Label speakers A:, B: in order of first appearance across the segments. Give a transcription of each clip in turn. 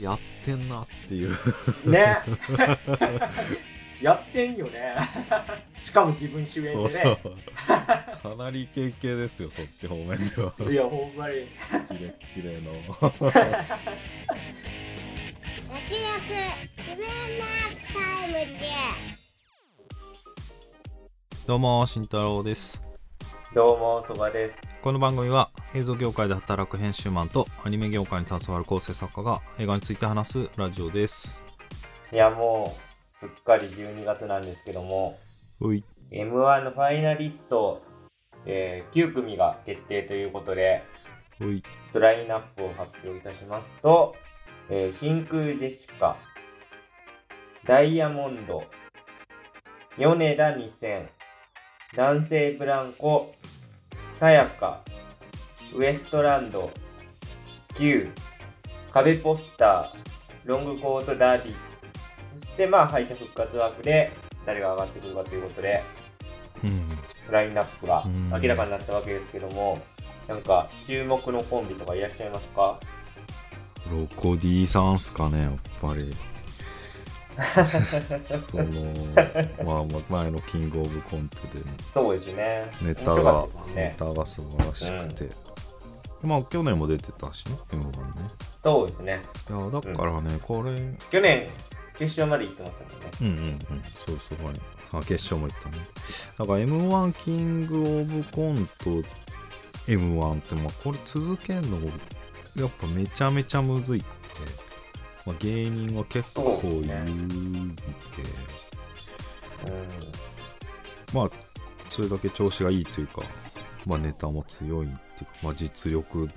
A: やってんなっていう。
B: ね。やってんよね。しかも自分主演でね。
A: そうそう。かなりイケイケですよそっち方面では。い
B: やほんまに。
A: キレッキレの。
C: 焼き焼自分のタイムで
A: どうも慎太郎です。
B: どうもそばです
A: この番組は映像業界で働く編集マンとアニメ業界に携わる構成作家が映画について話すラジオです。
B: いやもうすっかり12月なんですけども
A: うい。
B: M1 のファイナリスト、えー9組が決定ということで
A: うい。
B: ちょっとラインナップを発表いたしますと、えー真空ジェシカ、ダイヤモンド、米田2000、男性ブランコ、さやか、ウエストランド、Q、壁ポスター、ロングコートダディ、そしてまあ敗者復活枠で誰が上がってくるかということで、
A: うん。
B: ラインナップが
A: うん。
B: 明らかになったわけですけども、なんか注目のコンビとかいらっしゃいますか？
A: ロコディさんっすかねやっぱりそのまあ前のキングオブコントで
B: そうですね。
A: ネタが
B: ったです
A: ネ
B: ね。
A: タが素晴らしくて、まあ去年も出てたしね M1 ね。
B: そうですね。
A: いやだからね、これ
B: 去年、決勝まで行ってましたもんね。
A: うんうんうん。そうそうはいあ決勝も行ったね。だから M1 キングオブコント M1 ってまあこれ続けんのやっぱめちゃめちゃむずいって、まあ、芸人は結構言うんで
B: う
A: まあそれだけ調子がいいというかまあネタも強いっていうかまあ実力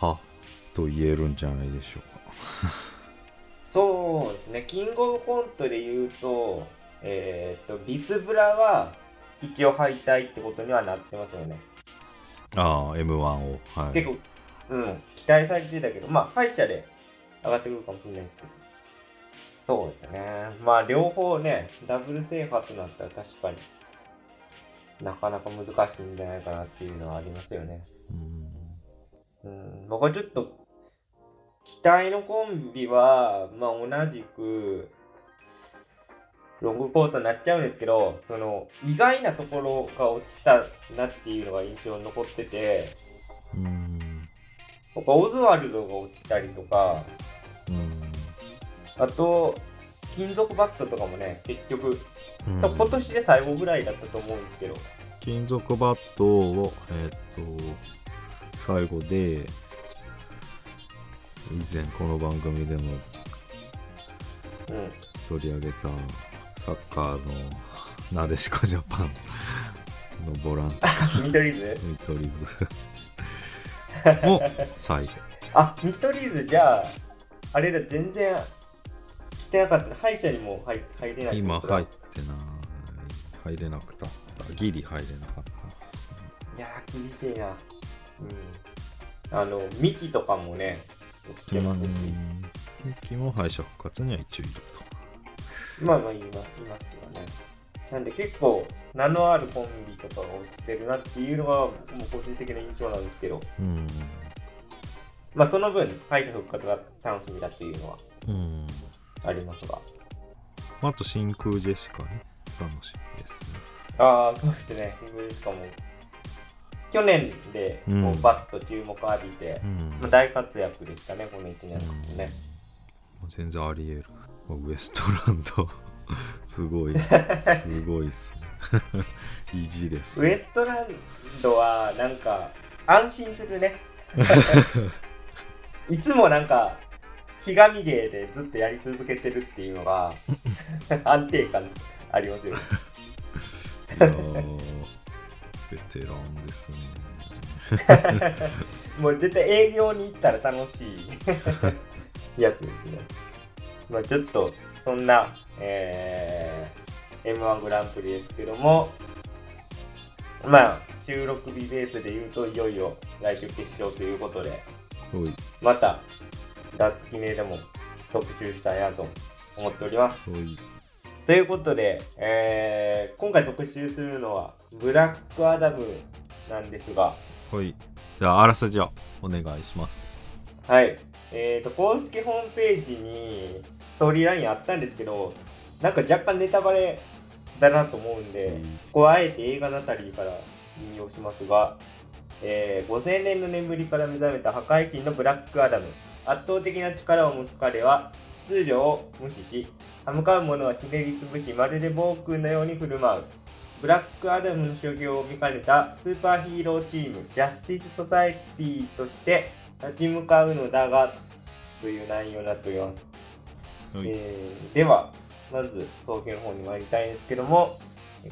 A: 派と言えるんじゃないでしょうか
B: ん。そうですね。キングオブコントで言うと、えーっと、ビスブラは一応敗退ってことにはなってますよね。
A: ああ M1 をはい
B: 結構、うん、期待されてたけど、まあ、敗者で上がってくるかもしれないですけど。そうですね。まあ、両方ね、ダブル制覇となったら確かになかなか難しいんじゃないかなっていうのはありますよね。
A: うん
B: うん、僕はちょっと期待のコンビは、まあ、同じくロングコートになっちゃうんですけどその意外なところが落ちたなっていうのが印象に残ってて
A: うん
B: 僕はオズワルドが落ちたりとか
A: うん
B: あと金属バットとかもね結局
A: うん。
B: 今年で最後ぐらいだったと思うんですけど。
A: 金属バットをえーっと最後で以前この番組でも
B: うん。
A: 取り上げたサッカーのなでしこジャパンのボランテ
B: 見取り図？
A: ィ見取り図。も最後。
B: あ見取り図。じゃああれだ全然来てなかった。歯医者にも入入れない
A: 今入ってない。入れなくたった。ギリ入れなかった。
B: いやー厳しいな。うん。あのミキとかもね落ちてますし。
A: うん。ミキも敗者復活には一応いると。
B: まあまあ言いますいますけどね。なんで結構名のあるコンビとかが落ちてるなっていうのがもう個人的な印象なんですけど。
A: うん。
B: まあその分敗者復活が楽しみだっていうのは。
A: うん
B: ありますが
A: あと真空ジェシカね。楽しみですね。
B: ああそうですね。シングルしかも。去年でこう
A: うん
B: バッと注目浴びて、
A: うん。
B: まあ、大活躍でしたねこの1年間もね、
A: 全然あり得る。ウエストランド。すごい。すごいっすね。意地です。
B: ウエストランドはなんか安心するね。いつもなんかひがみ芸でずっとやり続けてるっていうのが 安定感ありますよ。
A: いやーベテランですね。
B: もう絶対営業に行ったら楽しい。やつですね。まあちょっとそんな、えー、m 1グランプリですけどもまあ収録日ベースで言うといよいよ来週決勝ということで
A: おい
B: また脱記念でも特集したいなと思っております。ということで、えー今回特集するのはブラックアダムなんですが。
A: おい。じゃああらすじをお願いします。
B: はい。えっ、と、公式ホームページにストーリーラインあったんですけど、なんか若干ネタバレだなと思うんで、
A: うん。
B: ここはあえて映画ナタリーから引用しますが、えー5000年の眠りから目覚めた破壊神のブラックアダム。圧倒的な力を持つ彼は、秩序を無視し、歯向かう者はひねりつぶし、まるで暴君のように振る舞う。ブラックアダムの所業を見かねたスーパーヒーローチーム、ジャスティス・ソサエティとして立ち向かうのだが、という内容になっております。
A: はい
B: えーでは、まず、総計の方に参りたいんですけども、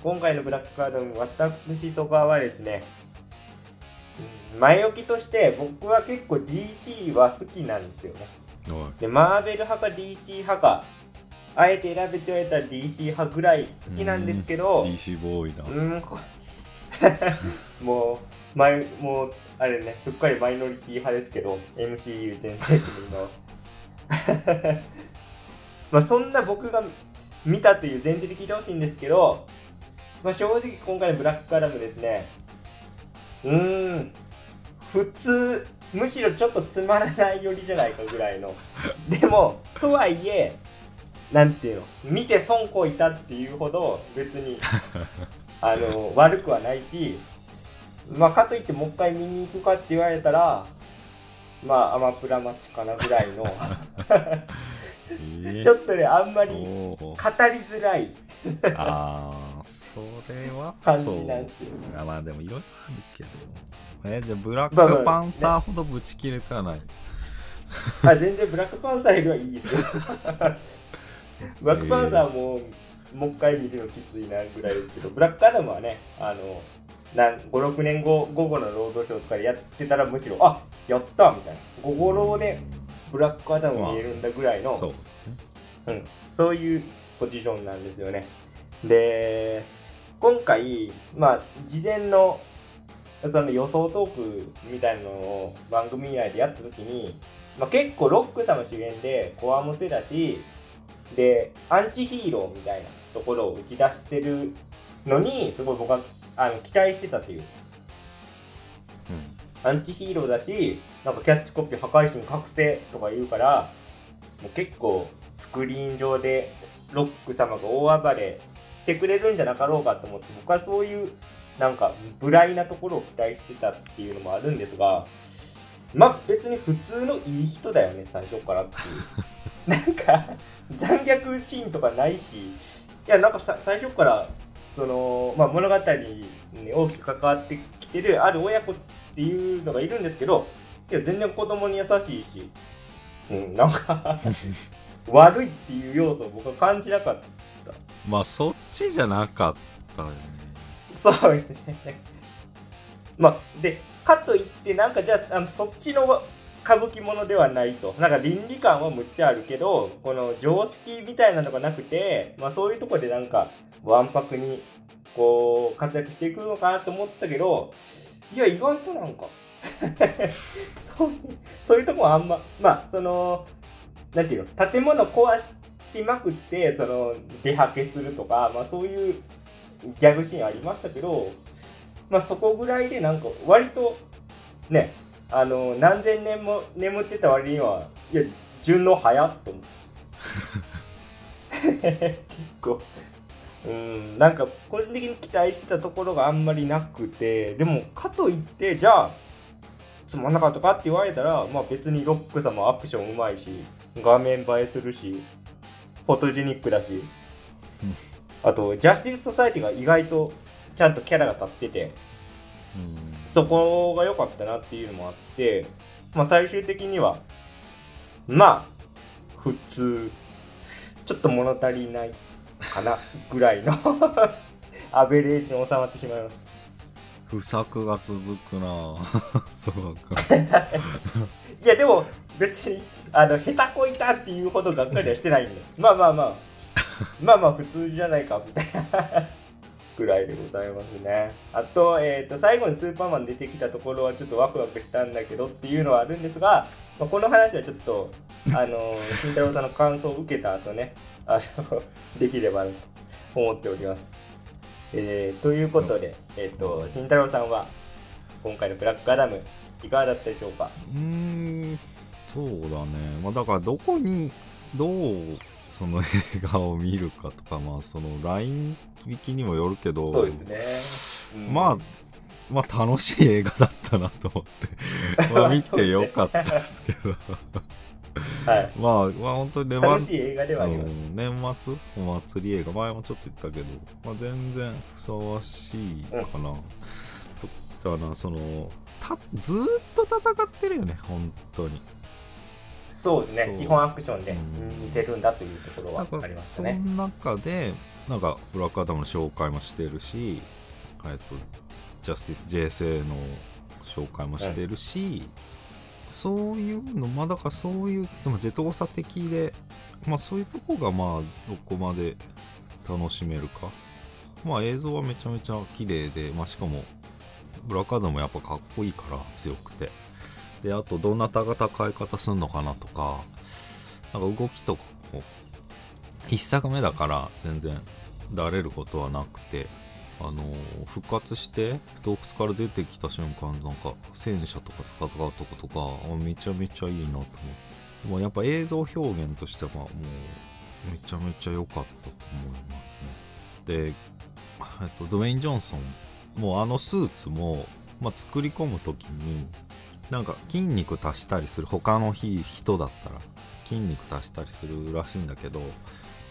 B: 今回のブラックアダム、私、そこはですね、うん前置きとして僕は結構 DC は好きなんですよね。
A: おい。
B: で、マーベル派か DC 派か、あえて選べて言われたら DC 派ぐらい好きなんですけど、
A: DC ボーイだ。
B: うーんこ もう前もうあれねすっかりマイノリティ派ですけど MCU 全盛期の。今 まあそんな僕が見たという前提で聞いてほしいんですけど、まあ、正直今回のブラックアダムですねうーん。普通むしろちょっとつまらないよりじゃないかぐらいの。でもとはいえなんていうの？見て損こいたっていうほど別に あの悪くはないし、まあ、かといってもう一回見に行くかって言われたらまあアマプラマッチかなぐらいの。
A: えー。
B: ちょっとねあんまり語りづらい。
A: ああそれは
B: 感
A: そう。
B: じなんですよ
A: あまあでもいろいろあるけど。えじゃあブラックパンサーほどブチ切れてはない、
B: あ全然ブラックパンサーよりはいいですよ。ブラックパンサーももう一回見るのきついなぐらいですけどブラックアダムはねあのなん56年後午後の労働省とかでやってたらむしろあやったみたいな。午後労でブラックアダム見えるんだぐらいの、
A: そう
B: うん、そういうポジションなんですよね。で、今回、まあ、事前のその予想トークみたいなのを番組内でやった時に、まあ、結構ロックさんの主演でコアモテだし、で、アンチヒーローみたいなところを打ち出してるのに、すごい僕はあの期待してたという。
A: うん
B: アンチヒーローだし、なんかキャッチコピー破壊神覚醒とか言うから、もう結構スクリーン上でロック様が大暴れしてくれるんじゃなかろうかと思って、僕はそういうなんか無頼なところを期待してたっていうのもあるんですが、まあ別に普通のいい人だよね、最初からっていう。なんか残虐シーンとかないし、いやなんかさ最初からその、まあ、物語に大きく関わってきてるある親子っていうのがいるんですけどいや全然子供に優しいし、うん、なんか 悪いっていう要素を僕は感じなかった
A: まあそっちじゃなかったよね。
B: そうですね。まあでかといってなんかじゃあのそっちの歌舞伎ものではないと。なんか倫理観はむっちゃあるけどこの常識みたいなのがなくて、まあ、そういうところでなんかわんぱくにこう活躍していくのかなと思ったけどいや意外となんか。そういうそういうとこはあんままあそのなんていうの建物壊しまくってその出はけするとか、まあ、そういうギャグシーンありましたけど、まあ、そこぐらいでなんか割とねあの何千年も眠ってた割にはいや順応早っと思って 結構。うんなんか個人的に期待してたところがあんまりなくてでもかといってじゃあつまんなかったかって言われたら、まあ、別にロックさもアクションうまいし画面映えするしフォトジェニックだし。あとジャスティス・ソサイティが意外とちゃんとキャラが立ってて。
A: うん。
B: そこが良かったなっていうのもあって、まあ、最終的にはまあ普通ちょっと物足りないかなぐらいの アベレージに収まってしまいました。
A: 不作が続くな そうか。
B: いやでも別にあの下手こいたっていうほどがっかりはしてないんで まあまあまあ。まあまあ普通じゃないか。みたいなぐらいでございますね。あと,、えー、と最後にスーパーマン出てきたところはちょっとワクワクしたんだけどっていうのはあるんですが、まあ、この話はちょっとあの慎太郎さんの感想を受けた後ねあの できればなと思っております。えーということで、えー、と慎太郎さんは今回のブラックアダムいかがだったでしょうか？
A: うーんそうだね。まあだからどこにどうその映画を見るかとかまあそのライン引きにもよるけど
B: そうですね。うん。
A: まあまあ楽しい映画だったなと思って。まあ見てよかったですけど。
B: はい。
A: まあまあ本当に年
B: 楽しい映画ではあります。
A: うん、年末？お祭り映画？前もちょっと言ったけど、まあ、全然ふさわしいかな、とだからそのたずーっと戦ってるよね本当に
B: そうです
A: そう
B: ね。基本アクションで
A: うん
B: 似てるんだというところはありました
A: そ
B: ね。
A: の中でなんかブラックアダムの紹介もしてるしえっとジャスティス JSA の紹介もしてるし、そういうのまあだからそういうでもジェットコースター的でまあそういうとこがまあどこまで楽しめるかまあ映像はめちゃめちゃ綺麗でまあしかもブラックアダムもやっぱかっこいいから強くてであとどなたが戦い方すんのかなとかなんか動きとかも一作目だから全然だれることはなくてあの復活して洞窟から出てきた瞬間なんか戦車とかと戦うとことかめちゃめちゃいいなと思って。でもやっぱ映像表現としてはもうめちゃめちゃ良かったと思いますね。で、えっと、ドウェイン・ジョンソンもうあのスーツも、まあ、作り込む時になんか筋肉足したりする他の日人だったら筋肉足したりするらしいんだけど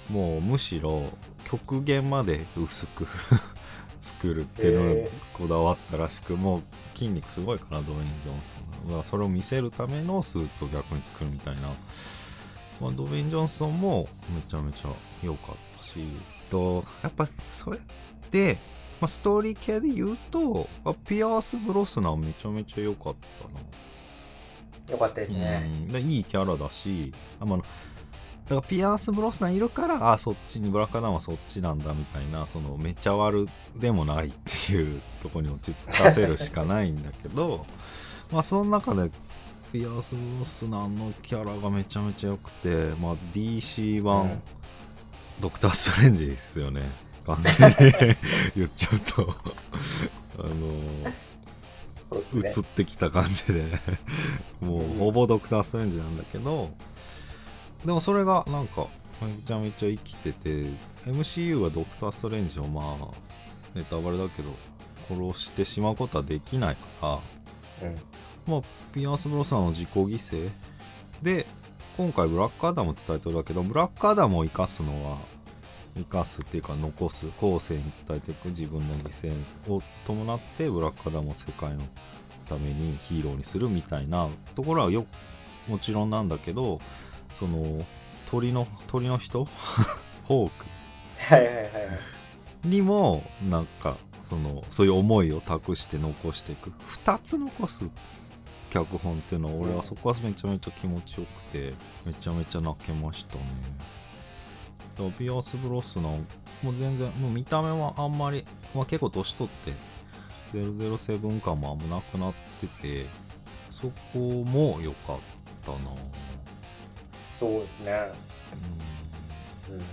A: もうむしろ極限まで薄く 作るっていうのに
B: へ
A: こだわったらしく、もう筋肉すごいからドウェイン・ジョンソンがだからそれを見せるためのスーツを逆に作るみたいな、まあ、ドウェイン・ジョンソンもめちゃめちゃ良かったしとやっぱそれで、まあ、ストーリー系で言うとあピアース・ブロスナーめちゃめちゃ良かったな。
B: よかったですね。
A: うん。でいいキャラだしあ、まあ、だからピアース・ブロスナーいるからあそっちにブラックアダムはそっちなんだみたいなそのめちゃ悪でもないっていう ところに落ち着かせるしかないんだけど まあその中でピアース・ブロスナーのキャラがめちゃめちゃ良くて、まあ、DC 版、
B: うん。
A: ドクター・ストレンジですよね完全に言っちゃうとあの
B: そうですね。
A: 映ってきた感じでもうほぼドクター・ストレンジなんだけどでもそれがなんかめちゃめちゃ生きてて MCU はドクター・ストレンジをまあネタバレだけど殺してしまうことはできないから
B: うん
A: まあピアース・ブロスナーの自己犠牲で今回ブラックアダムってタイトルだけどブラックアダムを生かすのは生かすっていうか残す後世に伝えていく自分の犠牲を伴ってブラックアダムを世界のためにヒーローにするみたいなところはよもちろんなんだけどその鳥の鳥の人ホーク。にもなんかそのそういう思いを託して残していく2つ残す脚本っていうのは俺はそこはめちゃめちゃ気持ちよくてめちゃめちゃ泣けましたねだからピアース・ブロスナーもう全然もう見た目はあんまり、まあ、結構年取って007感もあんまなくなっててそこも良かったな
B: そうですね。
A: うん
B: うん。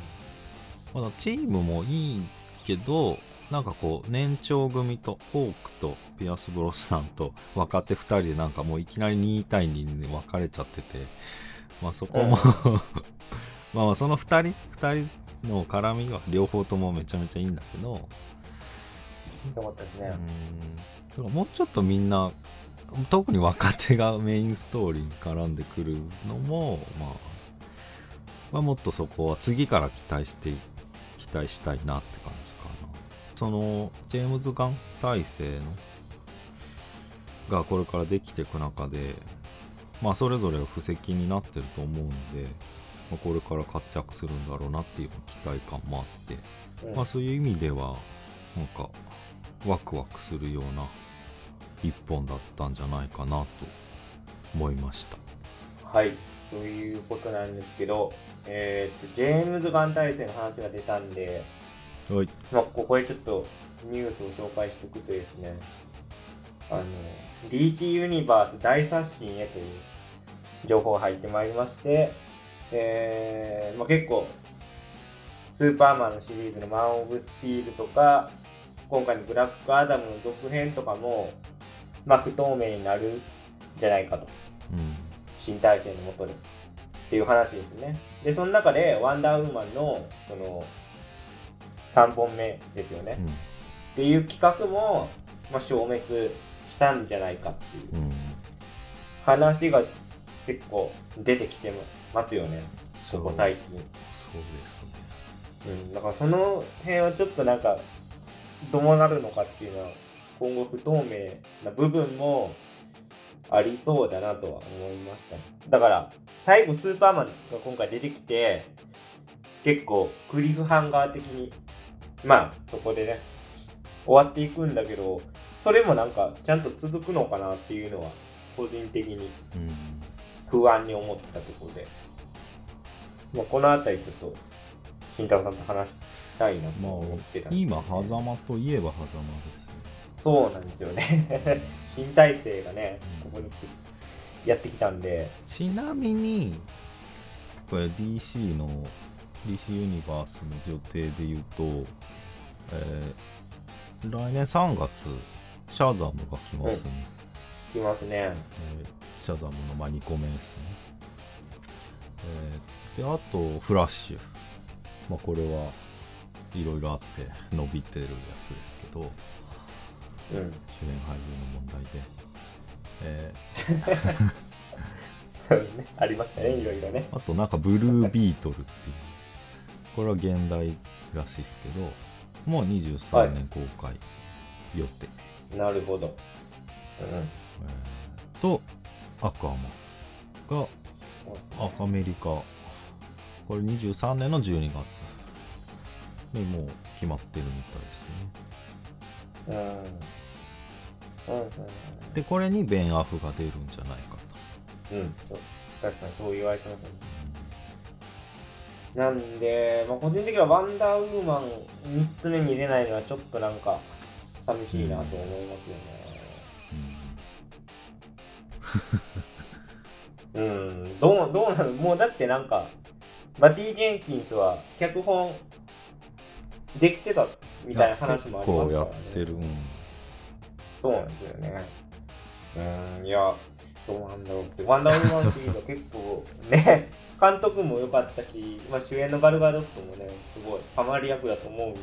A: まだチームもいいけどなんかこう年長組とホークとピアス・ブロスさんと若手2人でなんかもういきなり2対2で分かれちゃっててまあそこも、ま あまあその2人2人の絡みは両方ともめちゃめちゃいいんだけど。
B: よかったですね。
A: うん。もうちょっとみんな特に若手がメインストーリーに絡んでくるのも、まあ、まあもっとそこは次から期待して期待したいなって感じかな。そのジェームズ・ガン体制のがこれからできていく中でまあそれぞれが布石になってると思うんで、まあ、これから活躍するんだろうなっていう期待感もあって。
B: うん。
A: まあそういう意味ではなんかワクワクするような一本だったんじゃないかなと思いました。
B: はい。ということなんですけど、えーっと、ジェームズ・ガン大戦の話が出たんで、
A: はい。
B: まあ、ここでちょっとニュースを紹介しておくとですね、あの、DC ユニバース大刷新へという情報が入ってまいりまして、えーまあ、結構、スーパーマンのシリーズのマン・オブ・スティールとか、今回のブラック・アダムの続編とかも、まあ、不透明になるんじゃないかと。
A: うん。
B: 新体制のもとで。っていう話ですね。でその中でワンダーウーマンのその3本目ですよね、
A: うん。
B: っていう企画も、まあ、消滅したんじゃないかっていう
A: うん。
B: 話が結構出てきてますよね。
A: そう。
B: ここ最近。
A: そうですね
B: うん、だからその辺はちょっとなんかどうなるのかっていうのは今後不透明な部分もありそうだなとは思いましただから最後スーパーマンが今回出てきて結構クリフハンガー的にまあそこでね終わっていくんだけどそれもなんかちゃんと続くのかなっていうのは個人的に
A: うん。
B: 不安に思ったところで、まあ、この辺りちょっと慎太郎さんと話したいなと
A: ま
B: 思ってた
A: あ
B: んですよね、
A: 今狭間といえば狭間ですよ。
B: そうなんですよね。新体制がねここにやってきたんで。
A: ちなみにこれ DC の DC ユニバースの予定で言うと、えー来年3月シャザムが来ますね、
B: いますね。
A: えーシャザムのまあ2個目ですね、えーであとフラッシュ、まあ、これはいろいろあって伸びてるやつですけど。
B: うん。
A: 主演俳優の問題で、え
B: そうね。ありましたねいろいろね。
A: ーあとなんかブルービートルっていう。これは現代らしいですけど。もう23年公開予定、
B: なるほど。うん
A: えー。とアクアマンがアメリカこれ23年の12月。にもう決まってるみたいですね。
B: うん。そうですね
A: でこれにベン・アフが出るんじゃないかと、
B: うん。確かにそう言われてますね。なんで、まあ、個人的にはワンダーウーマン3つ目に出ないのはちょっとなんか寂しいなと思いますよね。うん、どうどうなの？もうだってなんか、バティ・ジェンキンスは脚本できてたみたいな話もありますからね。
A: やってる、うん
B: そうなんですよね。うん、いや、どうなんだろうって。ワンダーウーマンシリーズは結構ね、監督も良かったし、まあ、主演のガルガドットもね、すごいハマり役だと思うんで、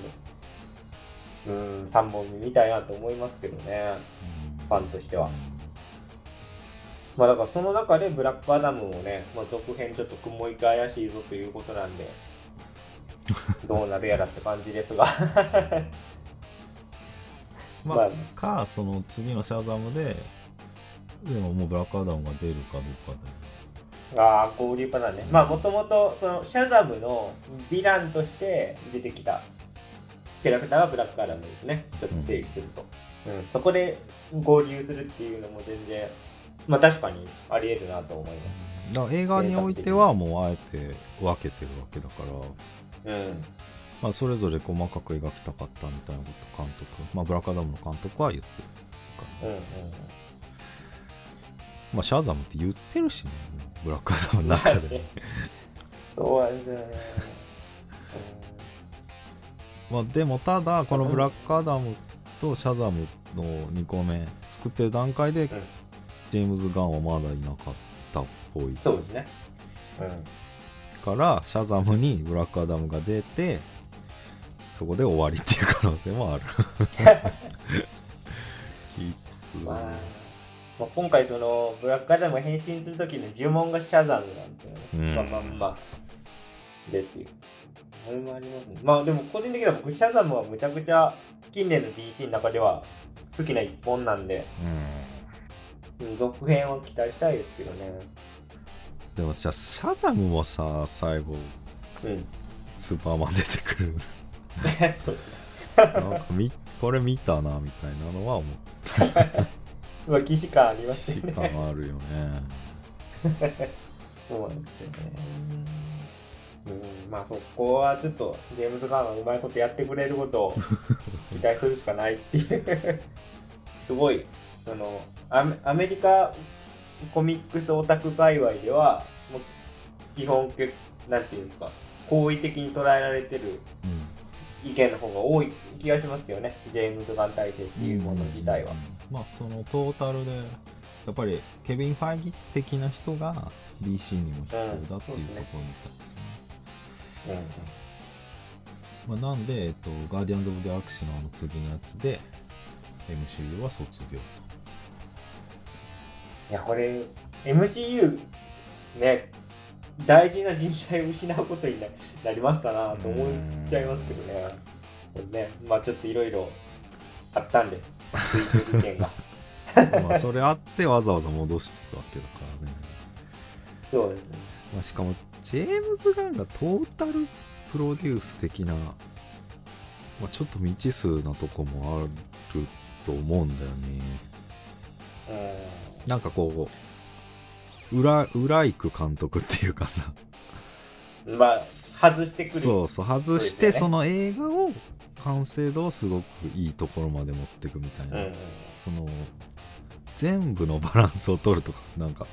B: うん、3本目見たいなと思いますけどね、
A: うん
B: ファンとしては。まあだからその中でブラックアダムもね、まあ、続編ちょっと雲行き怪しいぞということなんで、どうなるやらって感じですが。
A: まあ、かその次のシャザムででももうブラックアダムが出るかどうかで
B: ああ、合流パターンね。まあ、もともと、その、シャザムのヴィランとして出てきたキャラクターがブラックアダムですね。ちょっと整理すると。うん、そこで合流するっていうのも全然、まあ確かにあり得るなと思いま
A: だから映画においてはもうあえて分けてるわけだから、
B: す。うん。
A: まあ、それぞれ細かく描きたかったみたいなこと監督、まあ、ブラックアダムの監督は言ってる
B: うんうん。
A: まあシャザムって言ってるしねブラックアダムの中で
B: そうなんですよね。
A: まあでもただこのブラックアダムとシャザムの2個目作ってる段階で、ジェームズ・ガンはまだいなかったっぽい
B: うん、そうですね。うん。
A: からシャザムにブラックアダムが出てそこで終わりっていう可能性もある きつ
B: まあ、まあ、今回そのブラックアダムが変身するときの呪文がシャザムなんですよね。
A: うん
B: まあまあまあ。でっていう。それもありますね。まあでも個人的には僕シャザムはむちゃくちゃ近年の DC の中では好きな一本なんで、
A: うん
B: うん続編を期待したいですけどね。
A: でもさシャザムもさ最後
B: うん。
A: スーパーマン出てくる なんかみこれ見たなみたいなのは思っ
B: まあ、既視感あり
A: た
B: ますよね。
A: し感あるよね
B: そうなんですよね。うん、まあそこはちょっとジェームズ・ガーンがうまいことやってくれることを期待するしかないっていう すごいそのアメアメリカコミックスオタク界隈ではもう基本けなんていうんですか好意的に捉えられてる
A: うん
B: 意見の方が多い気がしますけどねジェームズ・ガン体制っていうもの自体は
A: うん。まあそのトータルでやっぱりケビン・ファイギ的な人が DC にも必要だっていうところみたいですね。まあ、なんで、えっと、ガーディアンズ・オブ・ギャラクシーのあの次のやつで MCU は卒業
B: いやこれ MCU ね大事な人材を失うことにななりましたなと思っちゃいますけどねこれねまあちょっといろいろあったんで追求事件が
A: と。まあそれあってわざわざ戻していくわけだからね。
B: そうですね
A: まあ、しかもジェームズ・ガンがトータルプロデュース的な、まあ、ちょっと未知数なとこもあると思うんだよね。
B: う
A: なんかこう裏裏行く監督っていうかさ。
B: んまあ外してくる。
A: そうそう外してそ,、の映画を完成度をすごくいいところまで持っていくみたいな、
B: うんうん
A: その全部のバランスを取るとかなんか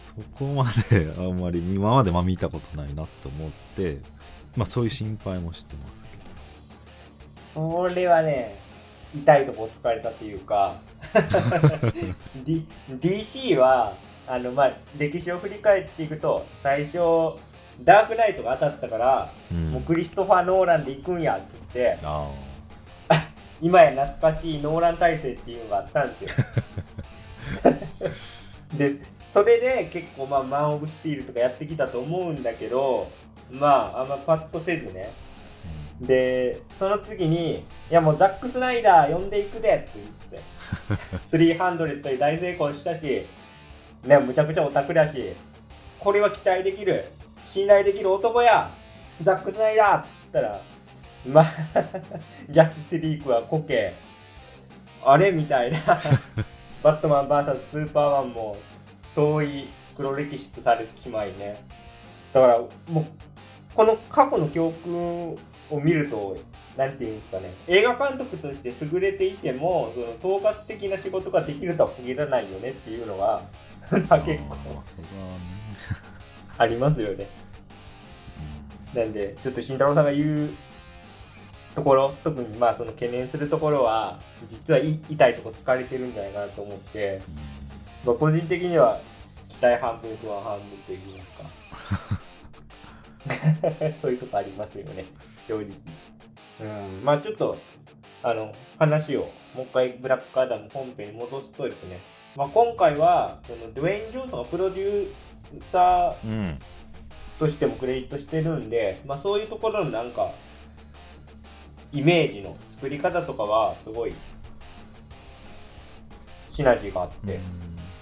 A: そこまで あんまり今までまあ見たことないなって思ってまあそういう心配もしてます
B: それはね痛いとこ疲れたっていうか、D、DC はあの、まあ、歴史を振り返っていくと最初ダークナイトが当たったから、
A: うん。
B: もうクリストファー・ノーランで行くんやっつって。
A: あ
B: 今や懐かしいノーラン体制っていうのがあったんですよ。でそれで結構まあマン・オブ・スティールとかやってきたと思うんだけどまああんまパッとせずね
A: ー
B: でその次に「いやもうザック・スナイダー呼んでいくで」って言って。300で大成功したしねむちゃくちゃオタクだしこれは期待できる。信頼できる男やザック・スナイダーっつったらまあ ジャスティス・リークはこけ。あれみたいな。バットマン VS スーパーマンも遠い黒歴史とされてしまいね。だからもうこの過去の教訓を見ると、なんていうんですかね、映画監督として優れていても、その統括的な仕事ができるとは限らないよねっていうのが、まあ結構ありますよね。なんで、ちょっと慎太郎さんが言うところ、特にまあその懸念するところは、実はい痛いとこ疲れてるんじゃないかなと思って、まあ、個人的には期待半分、不安半分といいますか。そういうとこありますよね、正直。うん、まあちょっと、あの、話をもう一回ブラックアダム本編に戻すとですね、まあ今回は、そのドゥエイン・ジョンソンがプロデューサー
A: うんうん
B: としてもクレジットしてるんで、まあそういうところのなんか、イメージの作り方とかはすごいシナジーがあって、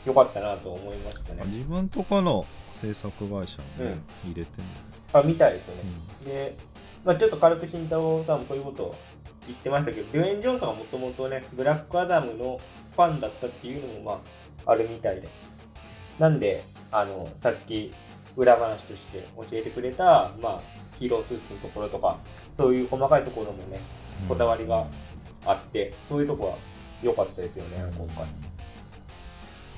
B: よかったなと思いましたね。
A: 自分とこの制作会社にね、入れてん
B: あ、みたいですよね。
A: だよ
B: で、まあ、ちょっと軽く慎太郎さんもそういうことを言ってましたけど、デュエイン・ジョンソンがもともとね、ブラックアダムのファンだったっていうのも、まあ、あるみたいで。なんで、あの、さっき裏話として教えてくれた、まあ、ヒーロースーツのところとか、そういう細かいところもね、
A: うん
B: こだわりがあって、そういうとこは良かったですよね、今回。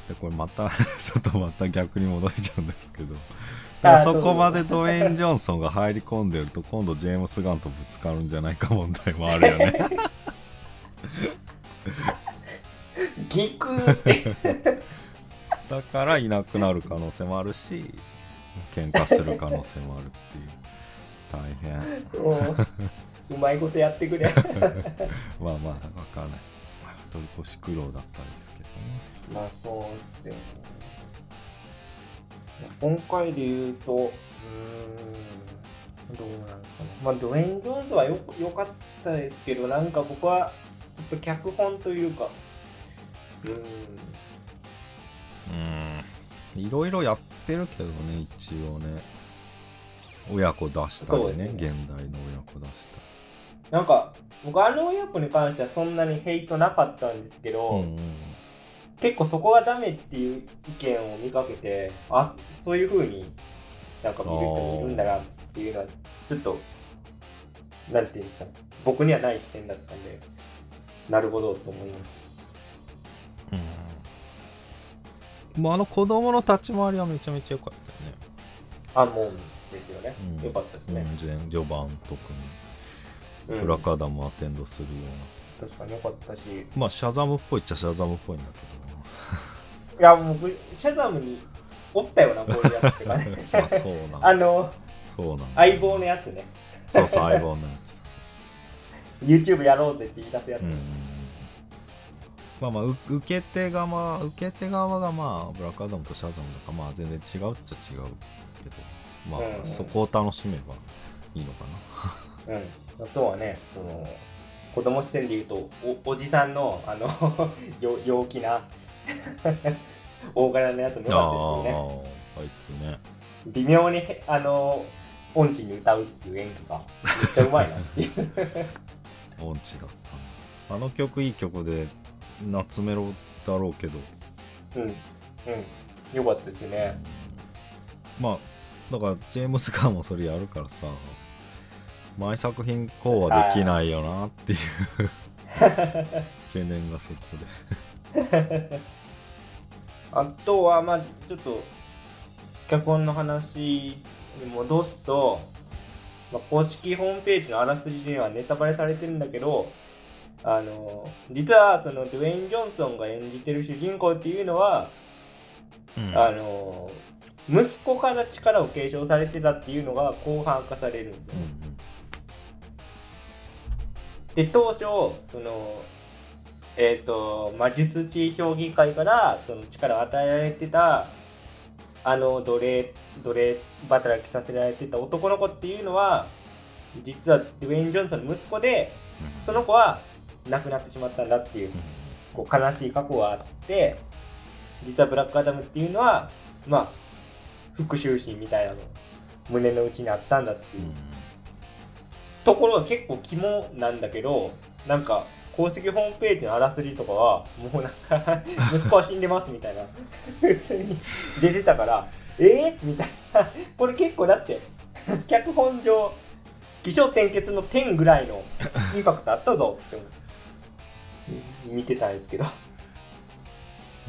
A: でこれまた ちょっとまた逆に戻しちゃうんですけどからそこまでドウェイン・ジョンソンが入り込んでると今度ジェームス・ガンとぶつかるんじゃないか問題もあるよね。
B: ギク。
A: だからいなくなる可能性もあるし喧嘩する可能性もあるっていう。大変。
B: もううまいことやってくれ。
A: まあまあわかんない。取り越し苦労だったんですけどね。
B: まあそうっすよね。今回で言うと、うーん、どうなんですかね。まあドウェイン・ジョーンズはよよかったですけど、なんか僕はちょっと脚本というか、うーん、
A: うん。いろいろやってるけどね一応ね。親子出したりね
B: ね。
A: 現代の親子出し
B: なんか僕あの親子に関してはそんなにヘイトなかったんですけど、
A: たり、うんうん
B: 結構そこがダメっていう意見を見かけてあそういう風になんか見る人もいるんだなっていうのはちょっとなんていうんですかね。僕にはない視点だったんでなるほどと思いまし
A: うん。まあ、あの子供の立ち回りはめちゃめちゃ良かったよね。
B: たあもうですよね、
A: うん。
B: よかったですね、
A: うん、前序盤特に。
B: うん。
A: ブラックアテンドするような、
B: 確かによかったし。
A: まあシャザムっぽいっちゃシャザムっぽいんだけ
B: いやもうシャザムにおったよなこういうやつって感じ
A: さそうなん
B: あの
A: そうなんだ。
B: 相棒のやつね。
A: そうそう相棒のやつ。
B: YouTube やろうぜって言い出すやつ、
A: うんまあまあう受け手側受け手側がまあブラックアダムとシャザムだからまあ全然違うっちゃ違うけど。まあ、
B: うん
A: そこを楽しめばいいのかな。
B: うん、あとはねその子供視点で言うとおおじさんのあの よ陽気な 大柄なやつもよかったですけどね。
A: あいつね。
B: 微妙にへあの音痴に歌うっていう演技がめっちゃうまいなっていう。
A: 音痴だったな。あの曲いい曲で夏メロだろうけど、
B: うんうん。よかったですね。
A: まあだからジェームス・ガーもそれやるからさ毎作品こうはできないよなっていう。懸念がそこで
B: あとはまあちょっと脚本の話に戻すと、まあ、公式ホームページのあらすじにはネタバレされてるんだけどあの実はそのドゥエイン・ジョンソンが演じてる主人公っていうのは、
A: うん
B: あの息子から力を継承されてたっていうのが後半明かされるんですよね。
A: うん
B: で当初そのえっ、と魔術師評議会からその力を与えられてたあの奴隷奴隷働きさせられてた男の子っていうのは実はドゥエイン・ジョンソンの息子で
A: うん。
B: その子は亡くなってしまったんだっていうこう悲しい過去があって実はブラックアダムっていうのはまあ復讐心みたいなの胸の内にあったんだっていう。ところが結構肝なんだけどなんか公式ホームページのあらすじとかはもうなんか息子は死んでますみたいな。普通に出てたからえー、みたいな。これ結構だって脚本上起承転結の点ぐらいのインパクトあったぞ。って見てたんですけど。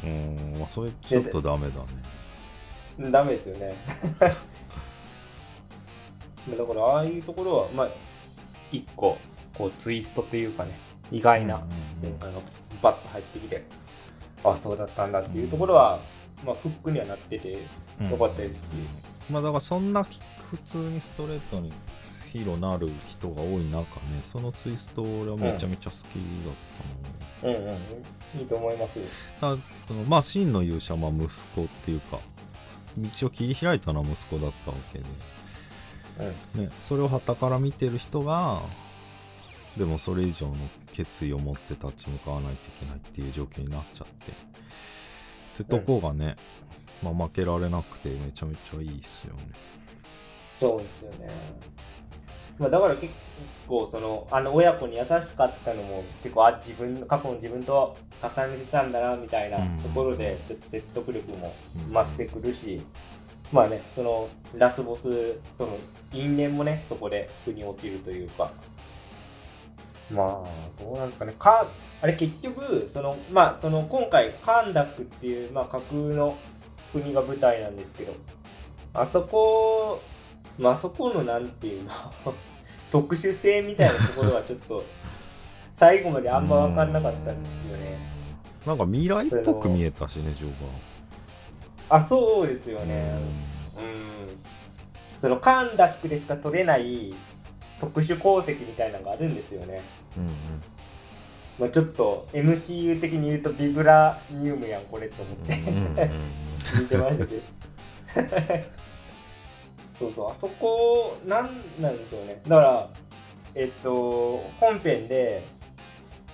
A: うん、まあそれちょっとダメだね。
B: ダメですよね。だからああいうところはまあ一個こうツイストというかね意外な、
A: うんうんうん。
B: あのバッと入ってきてあそうだったんだっていうところは、まあフックにはなっててよかったですし、
A: まあだからそんな普通にストレートにヒーローなる人が多い中ねそのツイスト俺はめちゃめちゃ好きだったの、
B: うんうんいいと思います。よ
A: だそのまあ真の勇者はまあ息子っていうか道を切り開いたのは息子だったわけで、ね、それを傍から見てる人がでもそれ以上の決意を持って立ち向かわないといけないっていう状況になっちゃって。ってとこがね、まあ、負けられなくてめちゃめちゃいいっすよね。
B: そうですよね。まあ、だから結構そのあの親子に優しかったのも結構あ自分過去の自分と重ねてたんだなみたいな
A: うん。
B: ところでちょっと説得力も増してくるし、まあねそのラスボスとの因縁もねそこで腑に落ちるというかまあどうなんですかねかあれ結局そのまあその今回カンダックっていう、まあ、架空の国が舞台なんですけどあそこまああそこのなんていうの 特殊性みたいなところはちょっと 最後まであんま分かんなかったんですよね。
A: なんか未来っぽく見えたしね序
B: あそうですよ
A: 盤
B: ね。うん。そのカンダックでしか取れない特殊鉱石みたいなのがあるんですよね。
A: うんうん。
B: まあ、ちょっと MCU 的に言うとビブラニウムやんこれと思って。見てましたけどそうそうあそこなんなんでしょうね。だからえっと本編で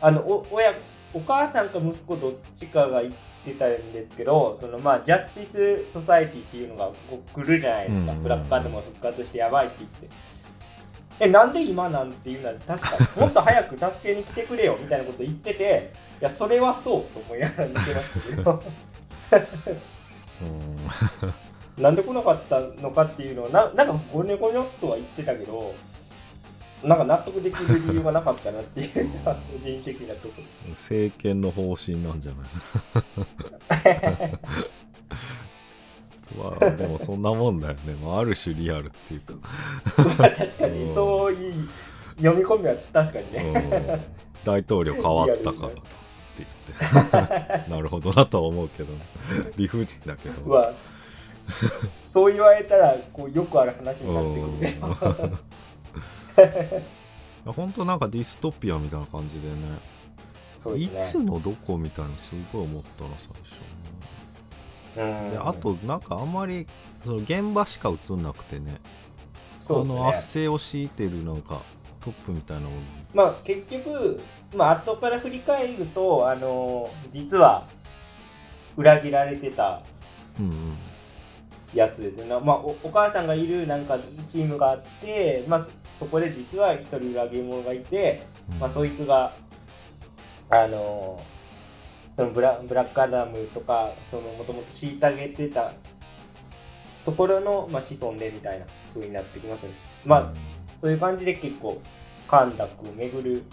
B: あのお親お母さんか息子どっちかが言ってたんですけどそのまあジャスティス・ソサイティっていうのがこう来るじゃないですか、
A: うんうんうん。
B: ブラックアダムが復活してやばいって言ってえなんで今なんていうのは確かにもっと早く助けに来てくれよみたいなこと言ってていやそれはそうと思いながら見てましたけど。
A: うん。
B: なんで来なかったのかっていうのはななんかゴニョゴニョっとは言ってたけどなんか納得できる理由がなかったなっていうのは個人的なところ。
A: 政権の方針なんじゃないまあでもそんなもんだよね、まあ、ある種リアルっていうか。
B: まあ確かに。
A: うん。
B: そういう読み込みは確かにね。
A: うん。大統領変わったからって言って。なるほどなとは思うけど。理不尽だけど。
B: うわそう言われたらこうよくある話になってくるね
A: 本当なんかディストピアみたいな感じでね。
B: そう
A: いつのどこみたいなすごい思ったな最初。
B: うん
A: であとなんかあんまりその現場しか映んなくてね。
B: そう
A: あの圧政を敷いてるなんかトップみたいなの。
B: まあ結局まあ後から振り返るとあの実は裏切られてた
A: うんうん。
B: やつですね、なまあ、おお母さんがいるなんかチームがあって、まあ、そこで実は一人裏切り者がいて、
A: うん。
B: まあ、そいつがあのそのブラブラックアダムとかもともと虐げてたところの、まあ、子孫でみたいな風になってきますね。まあ、そういう感じで結構陥落を巡る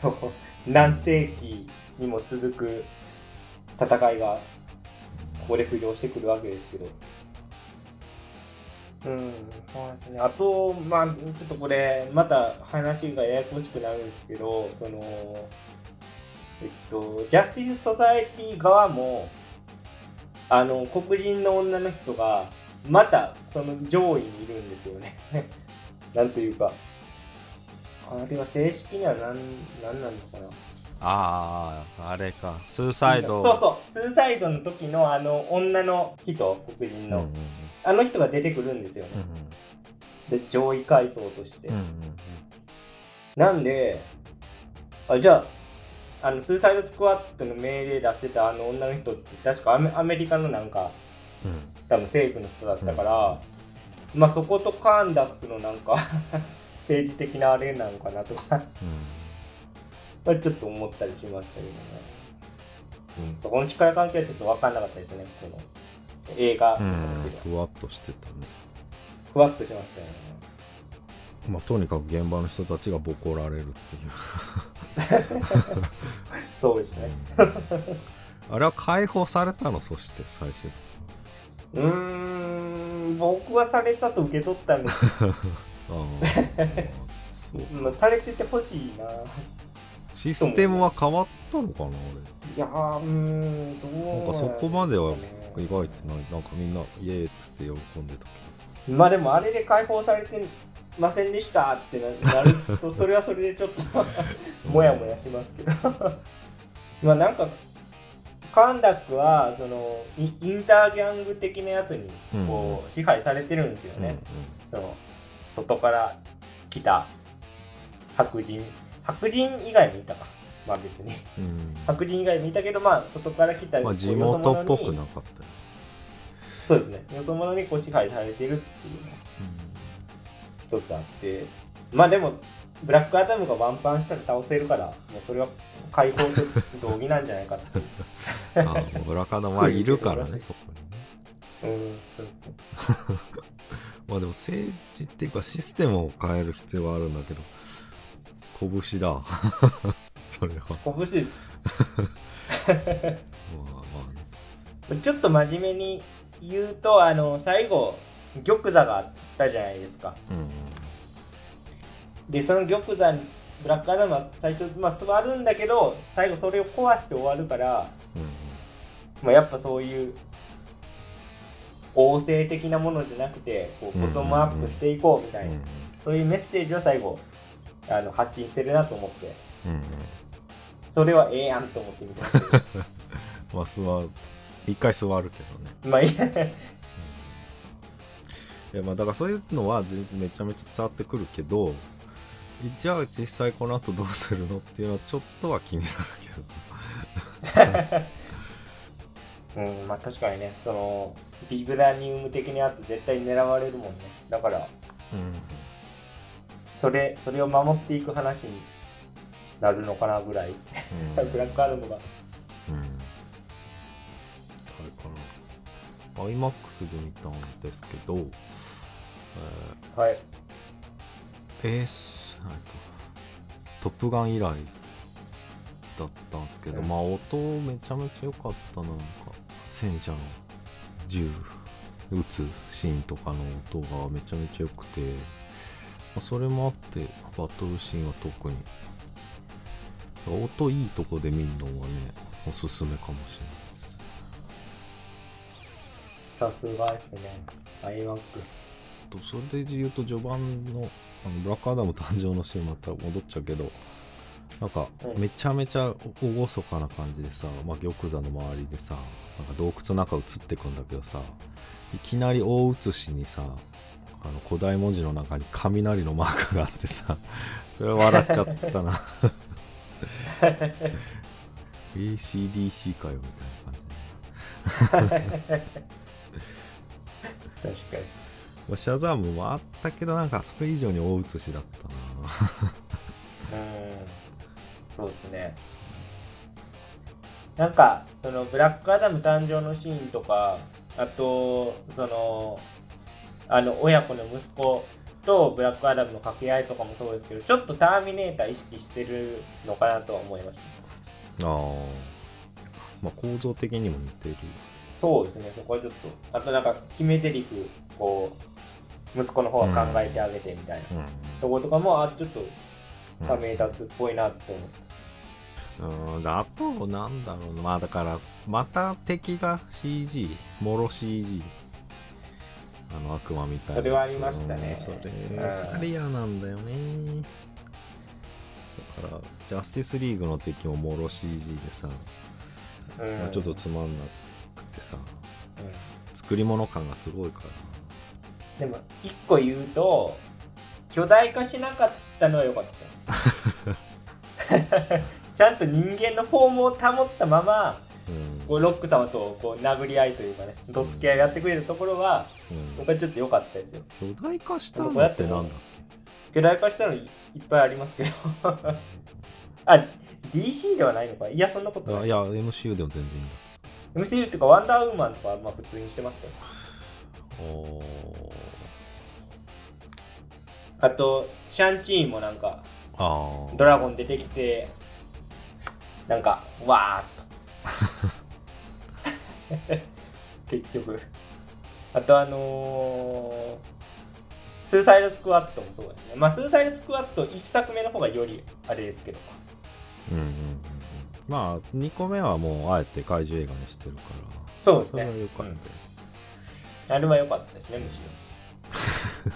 B: その何世紀にも続く戦いがここで浮上してくるわけですけど。うん、そうですね。あと、まあ、ちょっとこれ、また話がややこしくなるんですけど、その、えっと、ジャスティス・ソサエティ側も、あの、黒人の女の人が、また、その上位にいるんですよね。なんというか、あれは正式には何、何なのかな。
A: あああれかスーサイド
B: そうそう、スーサイドの時のあの女の人、黒人の、
A: うんうんうん
B: あの人が出てくるんですよね。
A: うん
B: で、上位階層として。
A: うんうん
B: なんで、あじゃあ、あのスーサイドスクワットの命令出してたあの女の人って、確かアメアメリカのなんか、
A: うん。
B: 多分政府の人だったから、まあそことカンダックのなんか 政治的なあれなのかなとか、
A: うん。
B: まあちょっと思ったりしましたけどね。
A: うん。
B: そこの力関係はちょっと分かんなかったですね、この映画、
A: うんふわっとしてたね。
B: ふわっとしましたよね。
A: まあとにかく現場の人たちがボコられるっていう
B: そうですね。
A: あれは解放されたの？そして最終的
B: うーん、僕はされたと受け取ったんです。け
A: にああそう
B: ど、まあ、されててほしいな。
A: システムは変わったのかなあ
B: いやー、うーん、どう
A: なんかそこまでは意外ってない。なんかみんなイエーイっつって喜んでた気がす
B: まあでもあれで解放されてませんでしたってななると、それはそれでちょっともやもやしますけど。まあなんか、カンダックはそのイインターギャング的なやつにこう支配されてるんですよ
A: る
B: ね。その外から来た白人。白人以外もいたか。まあ別に。
A: うん。うん
B: 白人以外もいたけどまあ外から来た
A: まあ地元っぽくなかった。よ
B: そうですね。よそ者にこう支配されてるっていう一つあってまあでもブラックアダムがワンパンしたら倒せるからもうそれは解放と同義なんじゃないかっていう。
A: うんああブラカナまあいるからね そこにね。
B: うんそうそう
A: まあでも政治っていうかシステムを変える必要があるんだけど拳だ。それは。まあ
B: 拳
A: まあね。
B: ちょっと真面目に言うとあの最後玉座があったじゃないですか。
A: うん。
B: でその玉座にブラックアダムは最初、まあ、座るんだけど最後それを壊して終わるから、
A: うん。
B: まあ、やっぱそういう王政的なものじゃなくてこうボトムアップしていこうみたいな、
A: うん
B: そういうメッセージを最後あの発信してるなと思って。
A: うんうん。
B: それはええやんと思って見てました
A: まあ座る。一回座るけどね。
B: まあいいや
A: いやまあだからそういうのはぜめちゃめちゃ伝わってくるけどじゃあ実際この後どうするのっていうのはちょっとは気になるけど。
B: うんまあ確かにね。そのビブラニウム的なやつ絶対狙われるもんね。だから
A: うん
B: それそれを守っていく話になるのかなぐらい、
A: うん。
B: ブラックアダムが。
A: うん。あれかな iMAX で見たんですけど、え
B: はい。
A: えっとトップガン以来だったんですけど、
B: うん。
A: まあ音めちゃめちゃ良かったななんか戦車の銃撃つシーンとかの音がめちゃめちゃ良くて、まあ、それもあってバトルシーンは特に音いいとこで見るのはねおすすめかもしれないです。
B: さすがですね。iMAX
A: とそれで言うと序盤のあのブラックアダム誕生のシーンまた戻っちゃうけどなんか
B: うん
A: めちゃめちゃ厳かな感じでさ、まあ、玉座の周りでさなんか洞窟の中映ってくんだけどさいきなり大写しにさあの古代文字の中に雷のマークがあってさ それ笑っちゃったな。ACDC かよみたいな感じで。
B: 確かに。
A: まあシャザームもあったけどなんかそれ以上に大写しだったな。
B: うん。そうですね。なんかそのブラックアダム誕生のシーンとかあとそのあの親子の息子とブラックアダムの掛け合いとかもそうですけどちょっとターミネーター意識してるのかなとは思いました。
A: あー。まあ構造的にも似てる。
B: そうですね。そこはちょっとあとなんか決め台詞こう息子の方は考えてあげてみたいな、
A: うん。
B: ところとかもあちょっとターミネーター2っぽいなって思って。
A: うん、あと、なんだろうな、まあだから、また敵が CG、もろ CG。あの悪魔みたいな。
B: それはありましたね。
A: うんそれ、
B: うん。
A: サリアなんだよね。だから、ジャスティスリーグの敵ももろ CG でさ、
B: うん。
A: まあちょっとつまんなくてさ、
B: うん。
A: 作り物感がすごいから。
B: でも一個言うと巨大化しなかったのは良かった。ちゃんと人間のフォームを保ったまま
A: うん。
B: こうロック様とこう殴り合いというかねどつき合いをやってくれたところは
A: うん。
B: 僕はちょっと良かったですよ。
A: 巨大化したのってなんだっ
B: 巨大化したのいいっぱいありますけど。あ DC ではないのか？いやそんなことない。
A: いや、MCU でも全然いいんだ。
B: MCU っていうかワンダーウーマンとかまあ普通にしてましたよあとシャンチーンもなんかドラゴン出てきてなんかわーっと。結局。あとあのー、スーサイドスクワットもそうですね。まあスーサイドスクワット1作目の方がよりあれですけど。
A: うんうんうんうん。まあ2個目はもうあえて怪獣映画にしてるから。それ
B: そうですね。
A: はよかったよ、
B: あれは良かったですねむしろ。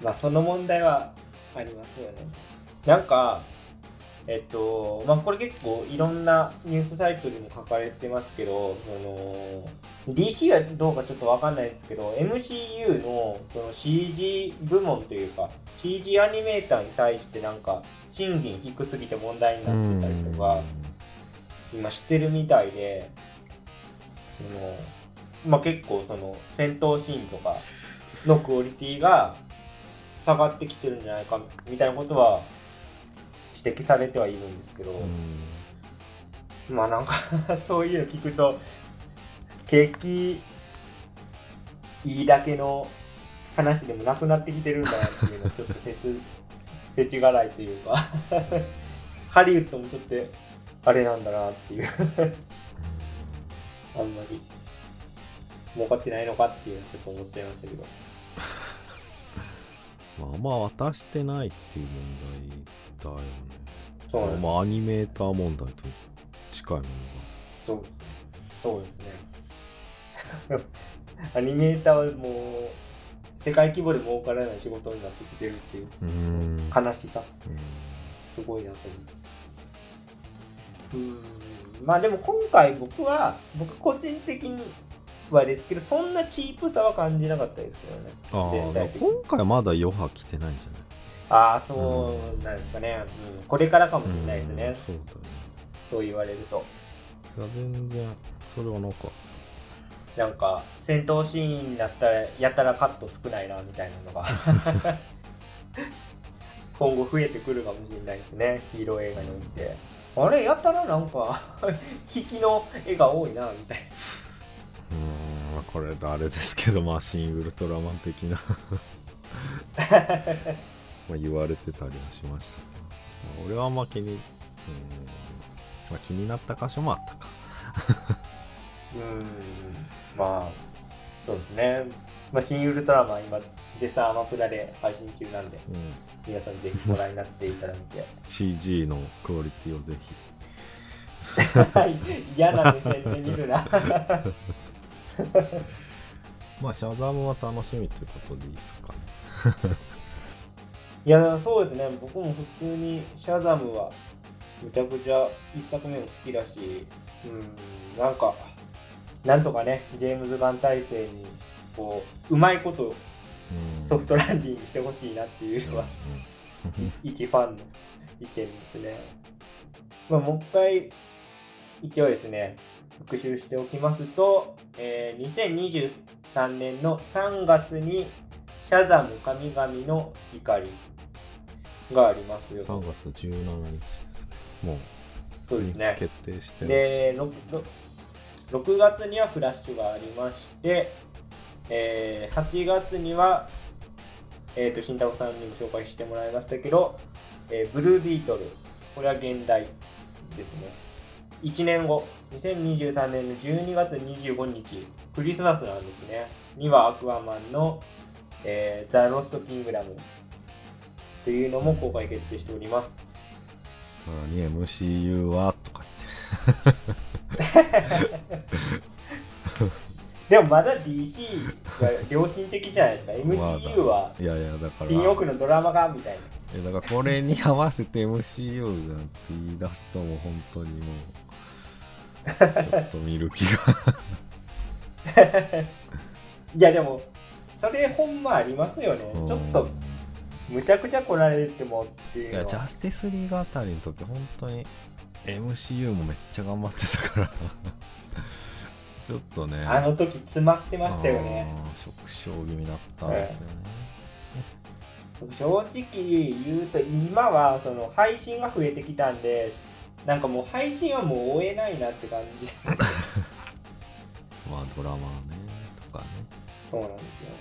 B: まあその問題はありますよね。なんかえっとまあこれ結構いろんなニュースサイトでも書かれてますけどその DC はどうかちょっとわかんないですけど MCU のその CG 部門というか CG アニメーターに対してなんか賃金低すぎて問題になってたりとか今してるみたいでそのまあ結構その戦闘シーンとかのクオリティが下がってきてるんじゃないかみたいなことは指摘されてはいるんですけど、
A: うん。
B: まあなんか そういうの聞くと景気いいだけの話でもなくなってきてるんだなっていうのはちょっとせつ せちがらいというか ハリウッドもちょっとあれなんだなっていう。あんまり儲かってないのかっていうのはちょっと思っちゃいましたけど。
A: まああんま渡してないっていう問題だよね。
B: そうなんです。
A: まあアニメーター問題と近いもの
B: そうそうですね。アニメーターはもう世界規模で儲からない仕事になってきてるっていう
A: がうん。
B: 悲しさ。
A: うん。
B: すごいなと思ってうん。まあでも今回僕は僕個人的にはですけどそんなチープさは感じなかったですけどね。
A: 今回まだ余波来てないんじゃない？
B: ああそうなんですかね、うん、これからかもしれないです
A: うん
B: ね、
A: そうだね。
B: そう言われると。
A: いや全然それはなんか。
B: なんか戦闘シーンになったらやたらカット少ないなみたいなのが。今後増えてくるかもしれないですね。ヒーロー映画において。あれやたらなんか 引きの絵が多いなみたいな
A: これあれですけどまあ新ウルトラマン的な。まあ言われてたりはしましたけど、まあ俺はあんま気にうん、まあ、気になった箇所もあったか。
B: うん。まあそうですね、まあ、新ウルトラマン今絶賛アマプラで配信中なんで
A: うん、
B: 皆さんぜひご覧になっていただいて。
A: CG のクオリティをぜひ。
B: はい。嫌な目線で見るな
A: まあシャザムは楽しみということでいいですかね。
B: いやそうですね。僕も普通にシャザムはむちゃくちゃ一作目も好きだしうんなんかなんとかねジェームズ・ガン体制にこううまいこと
A: うん。
B: ソフトランディングしてほしいなっていうのは、
A: うん
B: 一ファンの意見ですね。まあ、もう一回一応ですね復習しておきますと、えー2023年の3月に「シャザム神々の怒り」がありますよ。
A: 3月17日ですね。もう
B: そうですね。
A: 決定してます。
B: で 6, 6月にはフラッシュがありまして、えー8月には、えー、と新太郎さんにも紹介してもらいましたけど、えーブルービートル。これは現代ですね1年後2023年の12月25日クリスマスなんですね。にはアクアマンの、えーザ・ロスト・キングダム。というのも公開決定しております。
A: さらに MCU はとか
B: でもまだ DC が良心的じゃないですか。MCU は
A: いやいやだから。
B: スピンオフのドラマがみたいな。
A: えだからこれに合わせて MCU なんて言い出すともう本当にもうちょっと見る気が。
B: いやでもそれほんまありますよね。ちょっとむちゃくちゃ来られてもってい
A: いうや
B: のは
A: ジャスティスリーグあたりの時本当に MCU もめっちゃ頑張ってたから。ちょっとね。
B: あの時詰まってましたよね。
A: 食傷気味だったんですよね、
B: 正直言うと今はその配信が増えてきたんでなんかもう配信はもう終えないなって感じ。
A: まあドラマねとかね。
B: そうなんですよね。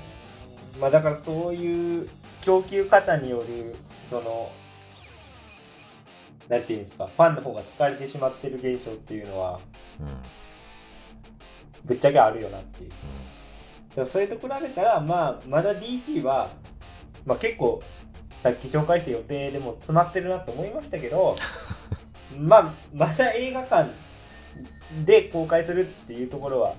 B: まあだからそういう供給方によるそのなんていうんですかファンの方が疲れてしまってる現象っていうのは
A: うん。
B: ぶっちゃけあるよなっていう。だからそれと比べたらまあまだ DC は、まあ、結構さっき紹介した予定でも詰まってるなと思いましたけど まあまだ映画館で公開するっていうところは、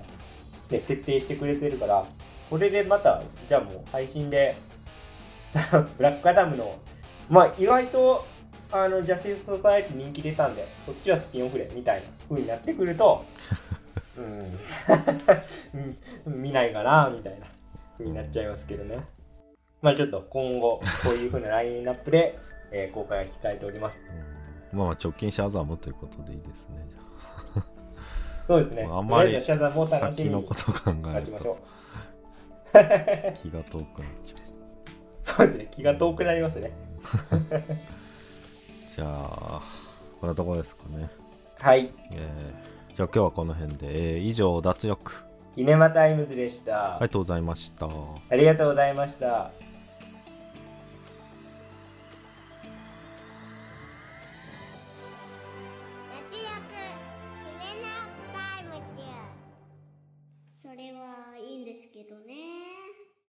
B: ね、徹底してくれてるからこれでまたじゃあもう配信で ブラックアダムのまあ意外とあのジャスティス・ソサエティ人気出たんでそっちはスピンオフでみたいな風になってくると うん。う ん見ないかなみたいな風になっちゃいますけどね。まあちょっと今後こういう風なラインナップで、えー公開が控えております。
A: うんまあまあ直近シャザムということでいいですね。じ
B: そうですね。
A: ゃああんまり先のこと考えると
B: う
A: 気が遠くなっちゃ
B: そうですね。気が遠くなりますね。
A: う じゃあこんなところですかね。
B: はい。
A: えーじゃあ今日はこの辺で、えー以上脱力。
B: シネマタイムズでした、
A: ありがとうございました。
B: ありがとうございました